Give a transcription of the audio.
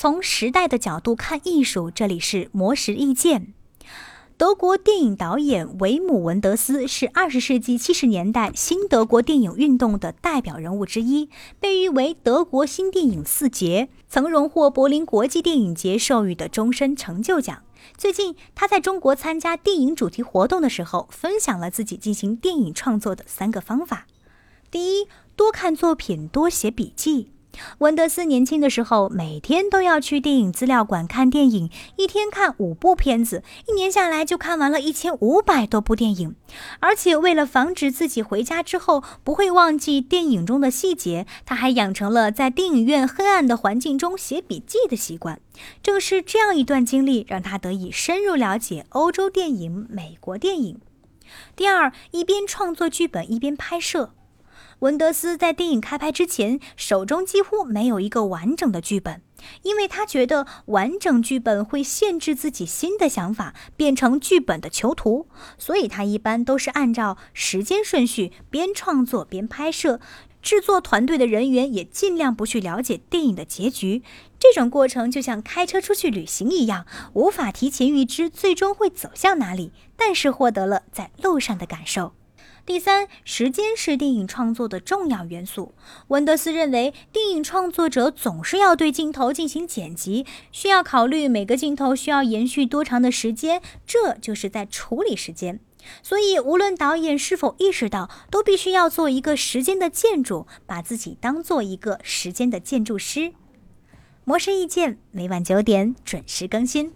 从时代的角度看艺术，这里是魔石意见。德国电影导演维姆文德斯是二十世纪七十年代新德国电影运动的代表人物之一，被誉为德国新电影四杰，曾荣获柏林国际电影节授予的终身成就奖。最近，他在中国参加电影主题活动的时候，分享了自己进行电影创作的三个方法：第一，多看作品，多写笔记。文德斯年轻的时候，每天都要去电影资料馆看电影，一天看五部片子，一年下来就看完了一千五百多部电影。而且为了防止自己回家之后不会忘记电影中的细节，他还养成了在电影院黑暗的环境中写笔记的习惯。正是这样一段经历，让他得以深入了解欧洲电影、美国电影。第二，一边创作剧本，一边拍摄。文德斯在电影开拍之前，手中几乎没有一个完整的剧本，因为他觉得完整剧本会限制自己新的想法，变成剧本的囚徒。所以他一般都是按照时间顺序边创作边拍摄。制作团队的人员也尽量不去了解电影的结局。这种过程就像开车出去旅行一样，无法提前预知最终会走向哪里，但是获得了在路上的感受。第三，时间是电影创作的重要元素。文德斯认为，电影创作者总是要对镜头进行剪辑，需要考虑每个镜头需要延续多长的时间，这就是在处理时间。所以，无论导演是否意识到，都必须要做一个时间的建筑，把自己当做一个时间的建筑师。魔神意见每晚九点准时更新。